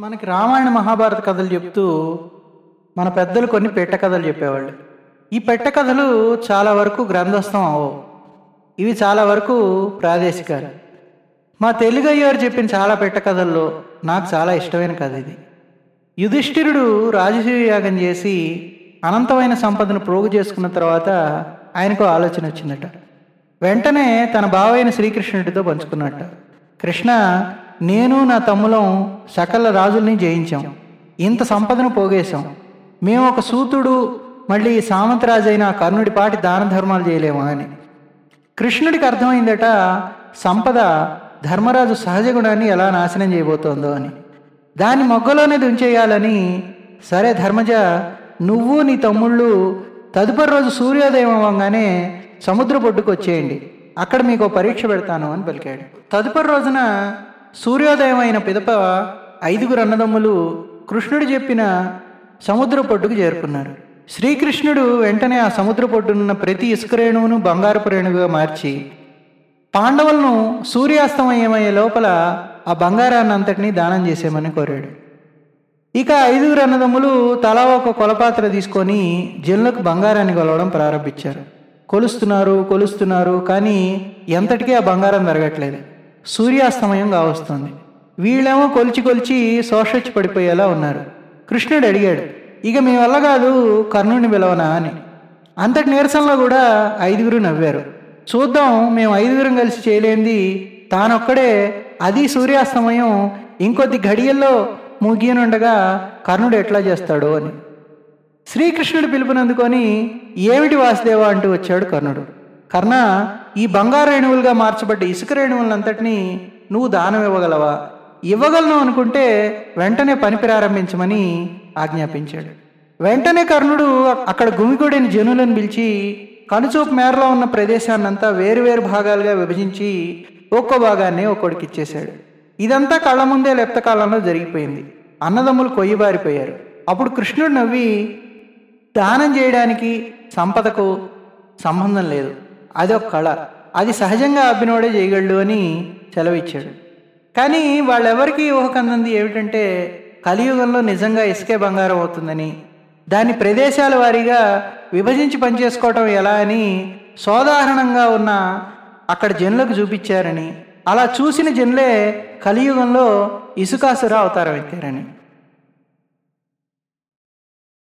మనకి రామాయణ మహాభారత కథలు చెప్తూ మన పెద్దలు కొన్ని పెట్ట కథలు చెప్పేవాళ్ళు. ఈ పెట్ట కథలు చాలా వరకు గ్రంథస్థం అవవు ఇవి చాలా వరకు ప్రాదేశికాలు. మా తెలుగు అయ్యారు చెప్పిన చాలా పెట్ట కథల్లో నాకు చాలా ఇష్టమైన కథ ఇది. యుధిష్ఠిరుడు రాజసూయ యాగం చేసి అనంతమైన సంపదను ప్రోగు చేసుకున్న తర్వాత ఆయనకు ఆలోచన వచ్చిందట. వెంటనే తన బావైన శ్రీకృష్ణుడితో పంచుకున్నట్ట. కృష్ణ నేను నా తమ్ములం సకల రాజుల్ని జయించాం. ఇంత సంపదను పోగేశాం. మేము ఒక సూతుడు మళ్ళీ సామంతరాజైన కర్ణుడి పాటి దాన ధర్మాలు చేయలేమా అని. కృష్ణుడికి అర్థమైందట సంపద ధర్మరాజు సహజ గుణాన్ని ఎలా నాశనం చేయబోతోందో అని. దాన్ని మొగ్గలోనే దుంచేయాలని సరే ధర్మజ నువ్వు నీ తమ్ముళ్ళు తదుపరి రోజు సూర్యోదయం అవ్వగానే సముద్ర బొడ్డుకు వచ్చేయండి అక్కడ మీకు పరీక్ష పెడతాను అని పలికాడు. తదుపరి రోజున సూర్యోదయం అయిన పిదప ఐదుగురు అన్నదమ్ములు కృష్ణుడు చెప్పిన సముద్ర పొడ్డుకు చేరుకున్నారు. శ్రీకృష్ణుడు వెంటనే ఆ సముద్ర పొట్టునున్న ప్రతి ఇసుక రేణువును బంగారపు రేణువుగా మార్చి పాండవులను సూర్యాస్తమయమయ్యే లోపల ఆ బంగారాన్ని అంతటినీ దానం చేసేమని కోరాడు. ఇక ఐదుగురు అన్నదమ్ములు తలా ఒక కొలపాత్ర తీసుకొని జనులకు బంగారాన్ని కొలవడం ప్రారంభించారు. కొలుస్తున్నారు కొలుస్తున్నారు కానీ ఎంతటికీ ఆ బంగారం జరగట్లేదు సూర్యాస్తమయం కావస్తుంది. వీళ్ళేమో కొలిచి కొలిచి శోషొచ్చి పడిపోయేలా ఉన్నారు. కృష్ణుడు అడిగాడు ఇక మీ వల్ల కాదు కర్ణుడిని పిలవనా? అని. అంతటి నీరసంలో కూడా ఐదుగురు నవ్వారు. చూద్దాం మేము ఐదుగురం కలిసి చేయలేంది. తానొక్కడే అది సూర్యాస్తమయం. ఇంకొద్ది ఘడియల్లో ముగియనుండగా కర్ణుడు ఎట్లా చేస్తాడు అని. శ్రీకృష్ణుడు పిలుపునందుకొని ఏమిటి వాసుదేవ? అంటూ వచ్చాడు కర్ణుడు. కర్ణ ఈ బంగారు రేణువులుగా మార్చబడ్డ ఇసుక రేణువులంతటినీ నువ్వు దానం ఇవ్వగలవా? ఇవ్వగలను అనుకుంటే వెంటనే పని ప్రారంభించమని ఆజ్ఞాపించాడు. వెంటనే కర్ణుడు అక్కడ గుమిగూడిన జనులను పిలిచి కనుచూపు మేరలో ఉన్న ప్రదేశాన్నంతా వేరువేరు భాగాలుగా విభజించి ఒక్కో భాగాన్ని ఒక్కొడికి ఇచ్చేశాడు. ఇదంతా కళ్ళ ముందే లెప్త కాలంలో జరిగిపోయింది. అన్నదమ్ములు కొయ్యబారిపోయారు. అప్పుడు కృష్ణుడు నవ్వి దానం చేయడానికి సంపదకు సంబంధం లేదు. అది ఒక కళ. అది సహజంగా అబ్బినోడే చేయగలడు అని సెలవిచ్చాడు. కానీ వాళ్ళెవరికీ ఊహకందంది ఏమిటంటే కలియుగంలో నిజంగా ఇసుకే బంగారం అవుతుందని దాని ప్రదేశాల వారీగా విభజించి పనిచేసుకోవటం ఎలా అని సోదాహరణంగా ఉన్న అక్కడ జనులకు చూపించారని అలా చూసిన జనులే కలియుగంలో ఇసుకాసుర అవతారం ఎత్తారని.